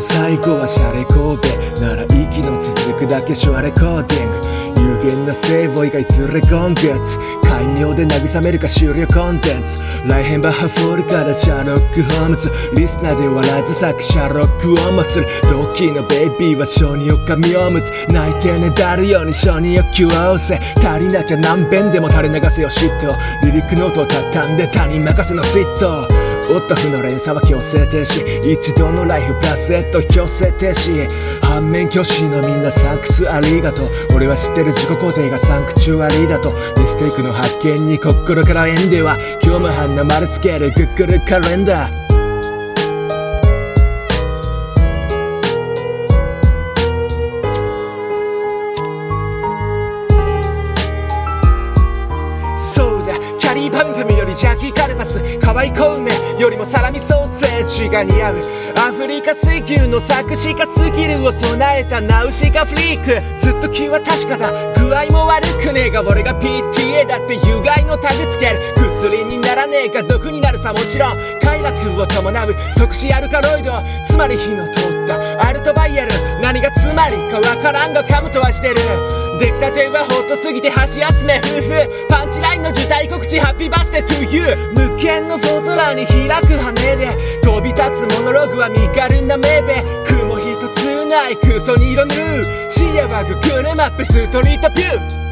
最後はシャレ神戸なら息の続くだけシュアレコーディング。有限な聖母以外連れ今月寛容で慰めるか終了コンテンツ。来編バッハフォールからシャーロック・ホームズ。リスナーで笑わず咲くシャロックをもするドッキーのベイビーは承認を髪をむつ。泣いてねだるように承認欲求を押せ。足りなきゃ何遍でも垂れ流せよ。嫉妬。リリックノートを畳んで他人任せのスイットオットフの連鎖は強制停止一度のライフプラスエット強制停止。反面教師のみんなサンクスありがとう。俺は知ってる自己肯定がサンクチュアリーだとミステイクの発見に心から縁では今日も花丸つけるグッグルカレンダー。キャリーパムパムよりジャッキーカルパス。可愛い小梅よりもサラミソーセージが似合う。アフリカ水牛の作詞家スキルを備えたナウシカフリーク。ずっと気は確かだ。具合も悪くねえが俺が PTA だって有害のタグつける。薬にならねえが毒になるさもちろん。快楽を伴う。即死アルカロイド。つまり火の通った。アルトバイアル。何がつまりかわからんが噛むとはしてる。出来たてはホットすぎて箸休め。夫婦パンチラインの受胎告知ハッピーバースデートゥーユー無限の大空に開く羽で。飛び立つモノログは身軽な目で。雲一つないクソに色塗る。視野はググルマップストリートビュー。